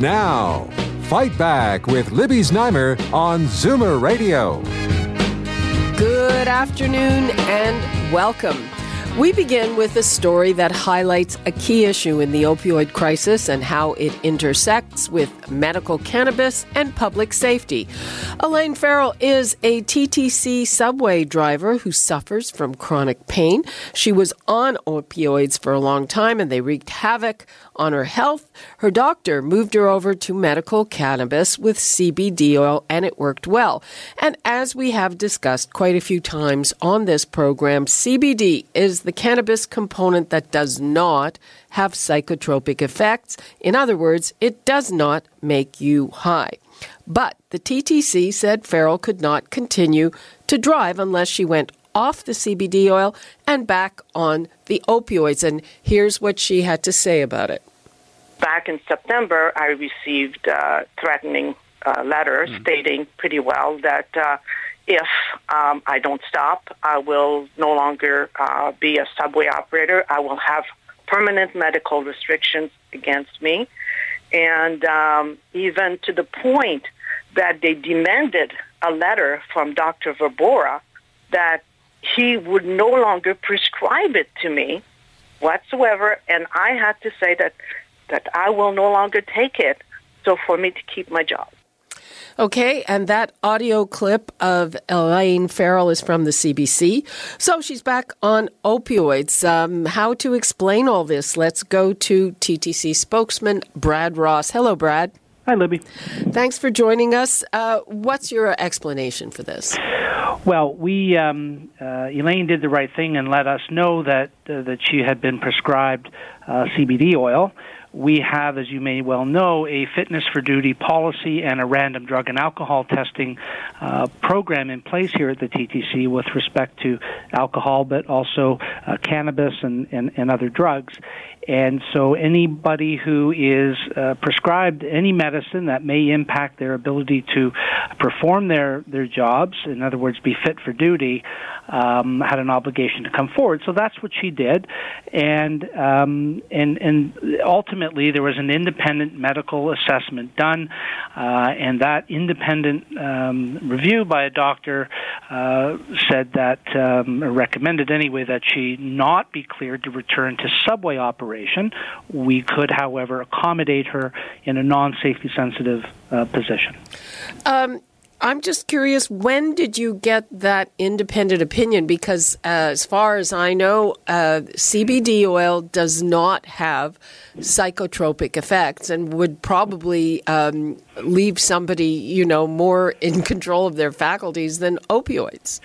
Now, Fight Back with Libby Znaimer on Zoomer Radio. Good afternoon and welcome. We begin with a story that highlights a key issue in the opioid crisis and how it intersects with medical cannabis and public safety. Elaine Farrell is a TTC subway driver who suffers from chronic pain. She was on opioids for a long time and they wreaked havoc on her health. Her doctor moved her over to medical cannabis with CBD oil and it worked well. And as we have discussed quite a few times on this program, CBD is the cannabis component that does not have psychotropic effects. In other words, it does not make you high. But the TTC said Farrell could not continue to drive unless she went off the CBD oil and back on the opioids. And here's what she had to say about it back in September, I received uh, threatening uh, letters mm stating pretty well that uh, if um, I don't stop, I will no longer uh, be a subway operator. I will have permanent medical restrictions against me. And um, even to the point that they demanded a letter from Dr. Verbora that he would no longer prescribe it to me whatsoever. And I had to say that that I will no longer take it. So for me to keep my job. Okay, and that audio clip of Elaine Farrell is from the CBC. So she's back on opioids. Um, how to explain all this? Let's go to TTC spokesman Brad Ross. Hello, Brad. Hi, Libby. Thanks for joining us. Uh, what's your explanation for this? Well, we um, uh, Elaine did the right thing and let us know that uh, that she had been prescribed uh, CBD oil we have, as you may well know, a fitness for duty policy and a random drug and alcohol testing uh, program in place here at the TTC with respect to alcohol, but also uh, cannabis and, and, and other drugs. And so, anybody who is uh, prescribed any medicine that may impact their ability to perform their, their jobs, in other words, be fit for duty, um, had an obligation to come forward. So that's what she did, and um, and and ultimately there was an independent medical assessment done, uh, and that independent um, review by a doctor uh, said that um, recommended anyway that she not be cleared to return to subway operation. We could, however, accommodate her in a non-safety sensitive uh, position. Um, I'm just curious, when did you get that independent opinion? Because uh, as far as I know, uh, CBD oil does not have psychotropic effects and would probably um, leave somebody, you know, more in control of their faculties than opioids.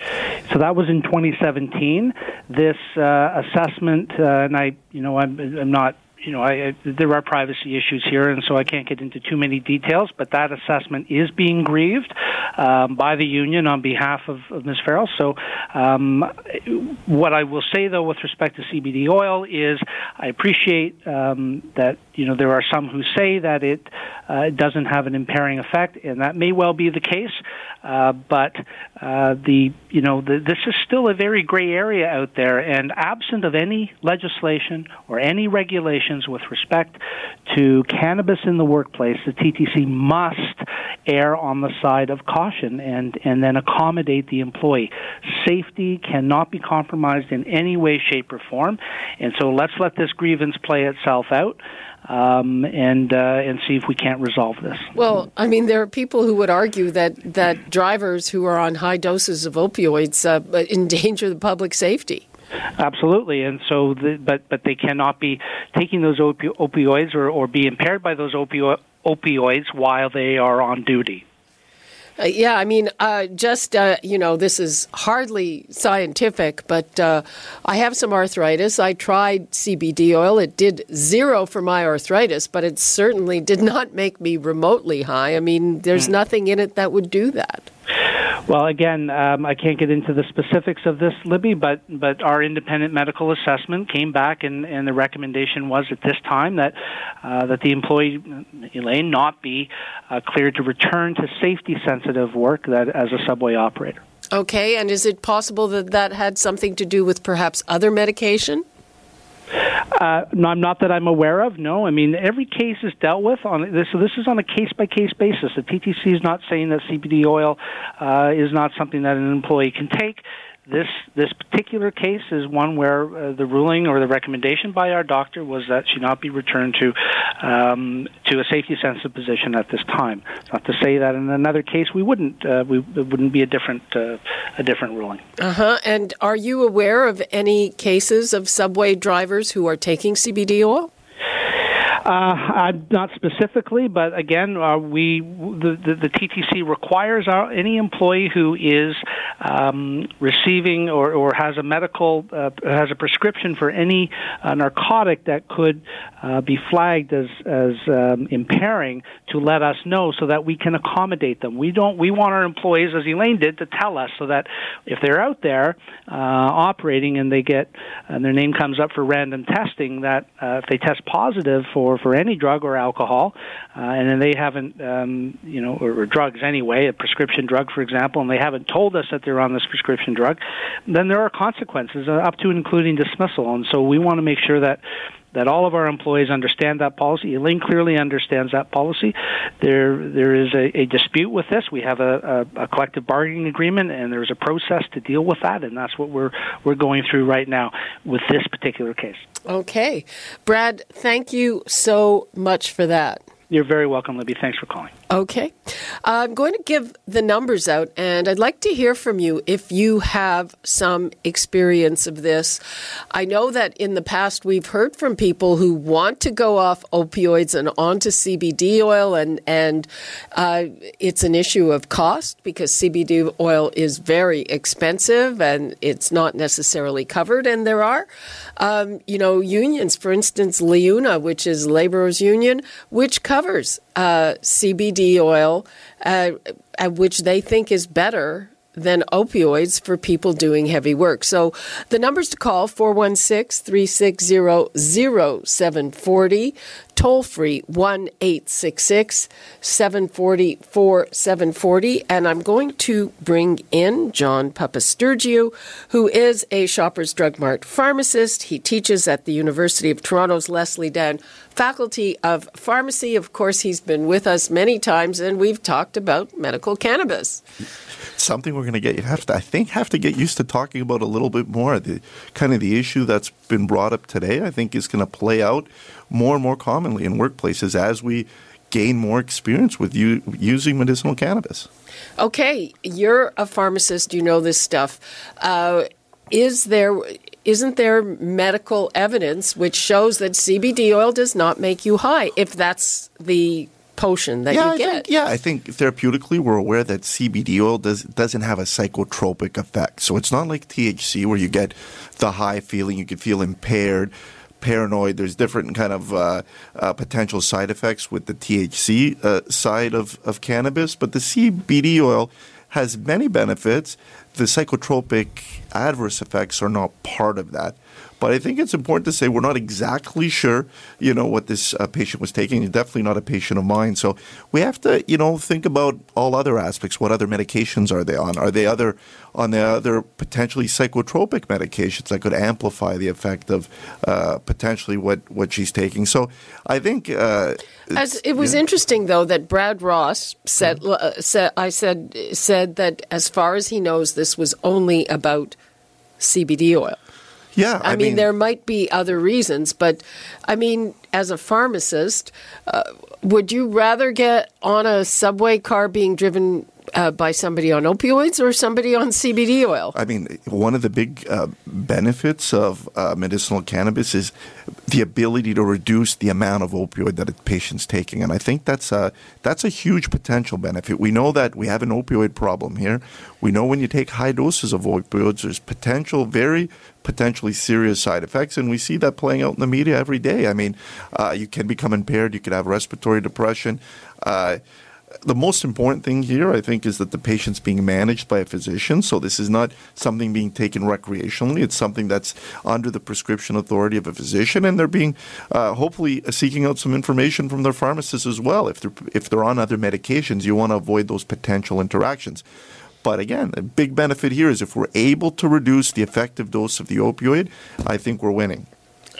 So that was in 2017. This uh, assessment, uh, and I, you know, I'm, I'm not you know, I, I, there are privacy issues here, and so I can't get into too many details. But that assessment is being grieved um, by the union on behalf of, of Ms. Farrell. So, um, what I will say though, with respect to CBD oil, is I appreciate um, that you know there are some who say that it uh, doesn't have an impairing effect, and that may well be the case. Uh, but uh, the you know the, this is still a very gray area out there, and absent of any legislation or any with respect to cannabis in the workplace, the TTC must err on the side of caution and and then accommodate the employee. Safety cannot be compromised in any way, shape, or form, and so let's let this grievance play itself out um, and uh, and see if we can't resolve this. Well, I mean, there are people who would argue that that drivers who are on high doses of opioids uh, endanger the public safety. Absolutely, and so, the, but but they cannot be taking those opi- opioids or, or be impaired by those opio- opioids while they are on duty. Uh, yeah, I mean, uh, just, uh, you know, this is hardly scientific, but uh, I have some arthritis. I tried CBD oil. It did zero for my arthritis, but it certainly did not make me remotely high. I mean, there's mm. nothing in it that would do that. Well, again, um, I can't get into the specifics of this, Libby, but but our independent medical assessment came back, and, and the recommendation was at this time that uh, that the employee Elaine not be uh, cleared to return to safety sensitive work that as a subway operator. Okay, and is it possible that that had something to do with perhaps other medication? Uh, no, not that I'm aware of. No, I mean every case is dealt with on this. So this is on a case by case basis. The TTC is not saying that CBD oil uh, is not something that an employee can take. This this particular case is one where uh, the ruling or the recommendation by our doctor was that she not be returned to um, to a safety sensitive position at this time. not to say that in another case we wouldn't uh, we it wouldn't be a different uh, a different ruling. Uh huh. And are you aware of any cases of subway drivers who are taking CBD oil? Uh, not specifically, but again, uh, we the, the, the, TTC requires our, any employee who is um, receiving or, or has a medical uh, has a prescription for any uh, narcotic that could uh, be flagged as as um, impairing to let us know so that we can accommodate them. We don't we want our employees, as Elaine did, to tell us so that if they're out there uh, operating and they get and their name comes up for random testing, that if they test positive for for, for any drug or alcohol, uh, and then they haven't, um, you know, or, or drugs anyway, a prescription drug, for example, and they haven't told us that they're on this prescription drug, then there are consequences uh, up to including dismissal. And so we want to make sure that that all of our employees understand that policy. Elaine clearly understands that policy. There, there is a, a dispute with this. We have a, a, a, collective bargaining agreement, and there's a process to deal with that, and that's what we're we're going through right now with this particular case. Okay, Brad, thank you so much for that. You're very welcome, Libby. Thanks for calling. Okay. I'm going to give the numbers out, and I'd like to hear from you if you have some experience of this. I know that in the past we've heard from people who want to go off opioids and onto CBD oil, and, and uh, it's an issue of cost because CBD oil is very expensive and it's not necessarily covered. And there are, um, you know, unions, for instance, LIUNA, which is laborers' union, which covers uh, CBD oil, uh, which they think is better than opioids for people doing heavy work. So the numbers to call 416 360 0740, toll free 1 866 740 4740. And I'm going to bring in John Papastergiou, who is a Shoppers Drug Mart pharmacist. He teaches at the University of Toronto's Leslie Dan Faculty of Pharmacy. Of course, he's been with us many times, and we've talked about medical cannabis something we're going to get you have to I think have to get used to talking about a little bit more. The kind of the issue that's been brought up today, I think, is going to play out more and more commonly in workplaces as we gain more experience with you using medicinal cannabis. Okay, you're a pharmacist. You know this stuff. Uh, is there isn't there medical evidence which shows that CBD oil does not make you high? If that's the potion that yeah, you get. Think, yeah, I think therapeutically we're aware that CBD oil does, doesn't have a psychotropic effect. So it's not like THC where you get the high feeling, you can feel impaired, paranoid. There's different kind of uh, uh, potential side effects with the THC uh, side of, of cannabis, but the CBD oil has many benefits. The psychotropic adverse effects are not part of that. But I think it's important to say we're not exactly sure, you know, what this uh, patient was taking. He's definitely not a patient of mine. So we have to, you know, think about all other aspects. What other medications are they on? Are they other on the other potentially psychotropic medications that could amplify the effect of uh, potentially what, what she's taking? So I think uh, as it was interesting though that Brad Ross said, mm-hmm. uh, said I said said that as far as he knows, this was only about CBD oil. Yeah, I, I mean, mean, there might be other reasons, but I mean, as a pharmacist, uh, would you rather get on a subway car being driven uh, by somebody on opioids or somebody on CBD oil? I mean, one of the big uh, benefits of uh, medicinal cannabis is the ability to reduce the amount of opioid that a patient's taking. And I think that's a, that's a huge potential benefit. We know that we have an opioid problem here. We know when you take high doses of opioids, there's potential, very potentially serious side effects. And we see that playing out in the media every day. I mean, uh, you can become impaired, you could have respiratory depression. Uh, the most important thing here, I think, is that the patient's being managed by a physician. So this is not something being taken recreationally. It's something that's under the prescription authority of a physician, and they're being uh, hopefully seeking out some information from their pharmacist as well. If they're if they're on other medications, you want to avoid those potential interactions. But again, a big benefit here is if we're able to reduce the effective dose of the opioid, I think we're winning.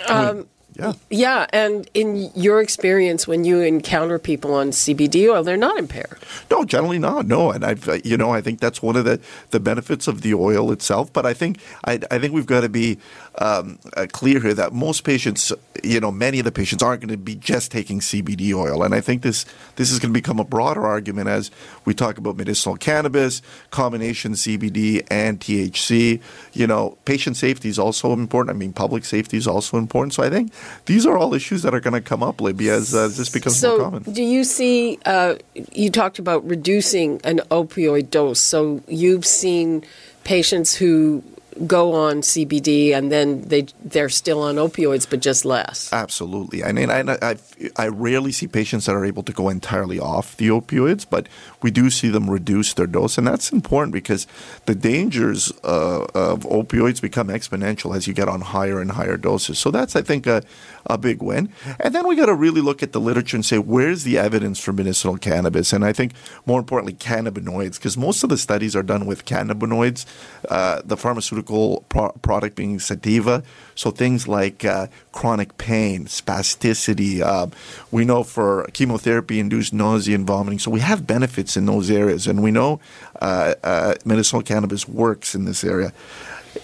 Um, yeah. Yeah, and in your experience, when you encounter people on CBD oil, they're not impaired. No, generally not. No, and I've uh, you know I think that's one of the, the benefits of the oil itself. But I think I, I think we've got to be um, uh, clear here that most patients, you know, many of the patients aren't going to be just taking CBD oil, and I think this this is going to become a broader argument as we talk about medicinal cannabis, combination CBD and THC. You know, patient safety is also important. I mean, public safety is also important. So I think these are all issues that are going to come up, Libby, as uh, this becomes so more common. do you see? Uh, you talked about reducing an opioid dose. So you've seen patients who go on CBD and then they they're still on opioids, but just less. Absolutely. I mean, I, I, I rarely see patients that are able to go entirely off the opioids, but we do see them reduce their dose, and that's important because the dangers uh, of opioids become exponential as you get on higher and higher doses. So that's, I think, a, a big win. And then we got to really look at the literature and say, where's the evidence for medicinal cannabis? And I think more importantly, cannabinoids, because most of the studies are done with cannabinoids, uh, the pharmaceutical pro- product being Sativex. So things like uh, chronic pain, spasticity. Uh, we know for chemotherapy induced nausea and vomiting. So we have benefits in those areas. And we know uh, uh, medicinal cannabis works in this area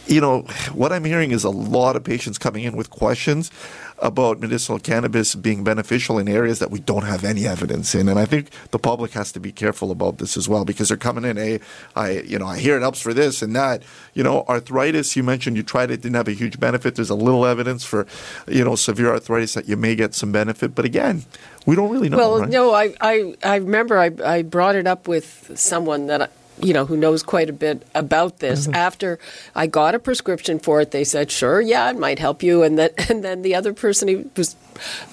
you know, what I'm hearing is a lot of patients coming in with questions about medicinal cannabis being beneficial in areas that we don't have any evidence in. And I think the public has to be careful about this as well because they're coming in, hey, I, you know, I hear it helps for this and that. You know, arthritis, you mentioned you tried it, didn't have a huge benefit. There's a little evidence for, you know, severe arthritis that you may get some benefit. But again, we don't really know. Well, right? no, I, I, I remember I, I brought it up with someone that I, you know, who knows quite a bit about this. Mm-hmm. After I got a prescription for it, they said, "Sure, yeah, it might help you." And then, and then the other person he was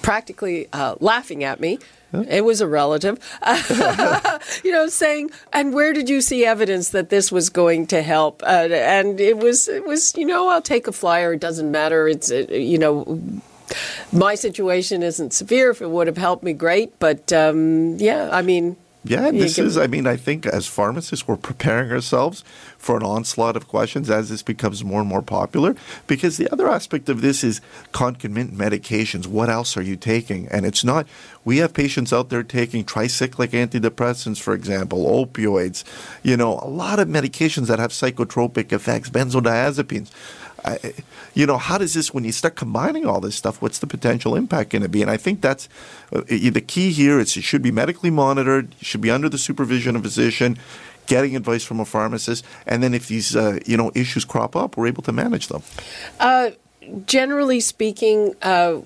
practically uh, laughing at me. It was a relative, you know, saying, "And where did you see evidence that this was going to help?" Uh, and it was, it was, you know, I'll take a flyer. It doesn't matter. It's, uh, you know, my situation isn't severe. If it would have helped me, great. But um, yeah, I mean, Yeah, this is, I mean, I think as pharmacists, we're preparing ourselves for an onslaught of questions as this becomes more and more popular. Because the other aspect of this is concomitant medications. What else are you taking? And it's not, we have patients out there taking tricyclic antidepressants, for example, opioids, you know, a lot of medications that have psychotropic effects, benzodiazepines. You know, how does this, when you start combining all this stuff, what's the potential impact going to be? And I think that's uh, the key here is it should be medically monitored, should be under the supervision of a physician, getting advice from a pharmacist, and then if these, uh, you know, issues crop up, we're able to manage them. generally speaking, uh,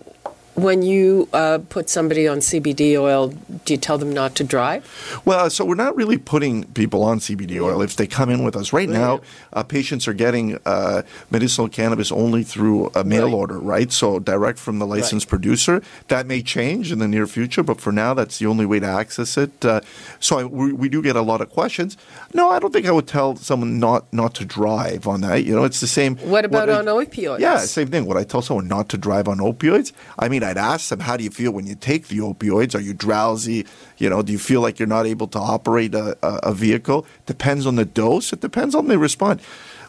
when you uh, put somebody on CBD oil, do you tell them not to drive? Well, so we're not really putting people on CBD oil if they come in with us. Right now, uh, patients are getting uh, medicinal cannabis only through a mail Right. order, right? So direct from the licensed producer. That may change in the near future, but for now, that's the only way to access it. Uh, so I, we, we do get a lot of questions. No, I don't think I would tell someone not not to drive on that. You know, it's the same. What about I- on opioids? Yeah, same thing. Would I tell someone not to drive on opioids? I mean, I'd ask them, how do you feel when you take the opioids? Are you drowsy? You know, do you feel like you're not able to operate a, a, vehicle? Depends on the dose. It depends on the response.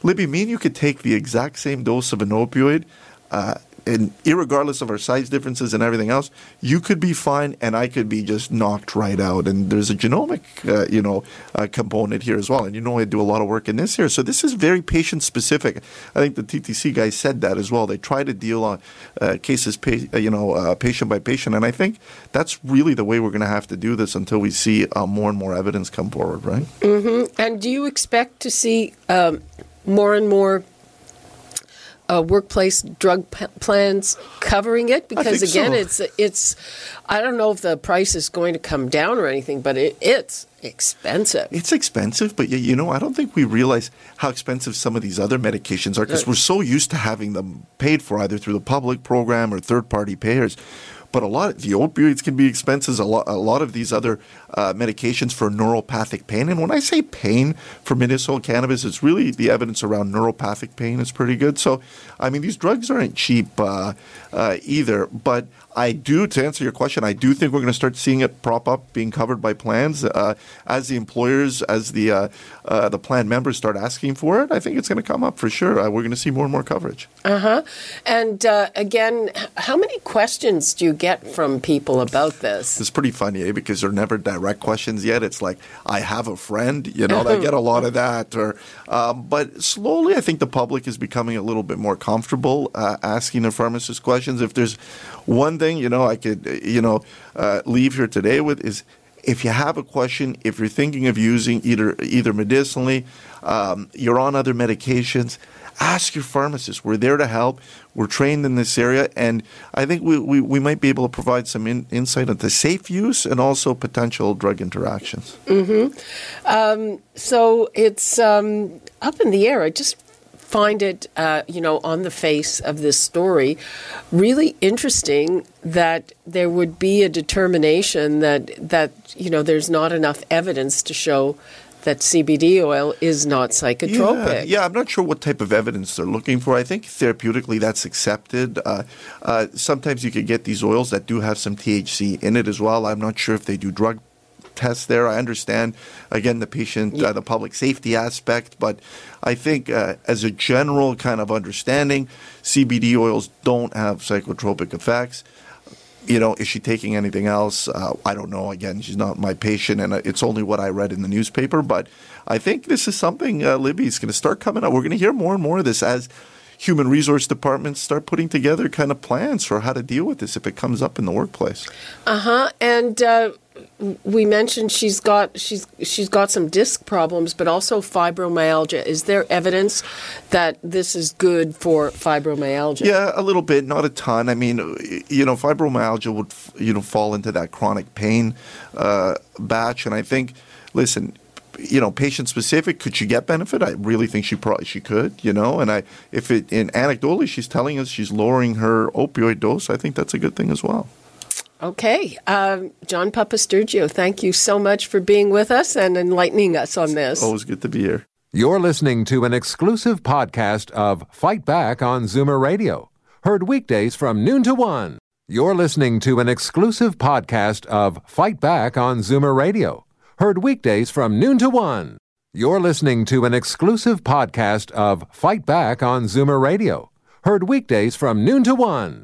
Libby, me and you could take the exact same dose of an opioid. Uh, and irregardless of our size differences and everything else, you could be fine, and I could be just knocked right out. And there's a genomic, uh, you know, uh, component here as well. And you know, I do a lot of work in this here, so this is very patient specific. I think the TTC guys said that as well. They try to deal on uh, cases, pa- uh, you know, uh, patient by patient, and I think that's really the way we're going to have to do this until we see uh, more and more evidence come forward, right? Mm-hmm. And do you expect to see um, more and more uh, workplace drug p- plans covering it? Because again, so. it's it's. I don't know if the price is going to come down or anything, but it, it's expensive. It's expensive, but you know, I don't think we realize how expensive some of these other medications are because we're so used to having them paid for either through the public program or third party payers. But a lot of the opioids can be expensive. A lot, a lot of these other uh, medications for neuropathic pain. And when I say pain for medicinal cannabis, it's really the evidence around neuropathic pain is pretty good. So, I mean, these drugs aren't cheap uh, uh, either. But I do, to answer your question, I do think we're going to start seeing it prop up, being covered by plans uh, as the employers, as the uh, uh, the plan members start asking for it. I think it's going to come up for sure. Uh, we're going to see more and more coverage. Uh huh. And uh, again, how many questions do you get from people about this? It's pretty funny, eh? Because they're never direct questions yet. It's like I have a friend, you know. I get a lot of that, or um, but slowly, I think the public is becoming a little bit more comfortable uh, asking the pharmacist questions. If there's one thing, you know, I could, you know, uh, leave here today with is if you have a question, if you're thinking of using either either medicinally, um, you're on other medications, ask your pharmacist. We're there to help. We're trained in this area, and I think we, we, we might be able to provide some in, insight into safe use and also potential drug interactions. Mm-hmm. Um, so it's um, up in the air. I just find it, uh, you know, on the face of this story, really interesting that there would be a determination that that you know there's not enough evidence to show that CBD oil is not psychotropic. Yeah, yeah, I'm not sure what type of evidence they're looking for. I think therapeutically that's accepted. Uh, uh, sometimes you could get these oils that do have some THC in it as well. I'm not sure if they do drug tests there. I understand, again, the patient, uh, the public safety aspect, but I think uh, as a general kind of understanding, CBD oils don't have psychotropic effects. You know, is she taking anything else? Uh, I don't know. Again, she's not my patient, and uh, it's only what I read in the newspaper. But I think this is something uh, Libby's going to start coming out. We're going to hear more and more of this as human resource departments start putting together kind of plans for how to deal with this if it comes up in the workplace. Uh huh. And uh, we mentioned she's got she's she's got some disc problems, but also fibromyalgia. Is there evidence that this is good for fibromyalgia? Yeah, a little bit, not a ton. I mean, you know, fibromyalgia would you know fall into that chronic pain uh, batch, and I think, listen. You know, patient specific. Could she get benefit? I really think she probably she could. You know, and I if it in anecdotally she's telling us she's lowering her opioid dose. I think that's a good thing as well. Okay. Um, John Papastergiou, thank you so much for being with us and enlightening us on this. Always good to be here. You're listening to an exclusive podcast of Fight Back on Zoomer Radio, heard weekdays from noon to one. You're listening to an exclusive podcast of Fight Back on Zoomer Radio, heard weekdays from noon to one. You're listening to an exclusive podcast of Fight Back on Zoomer Radio, heard weekdays from noon to one.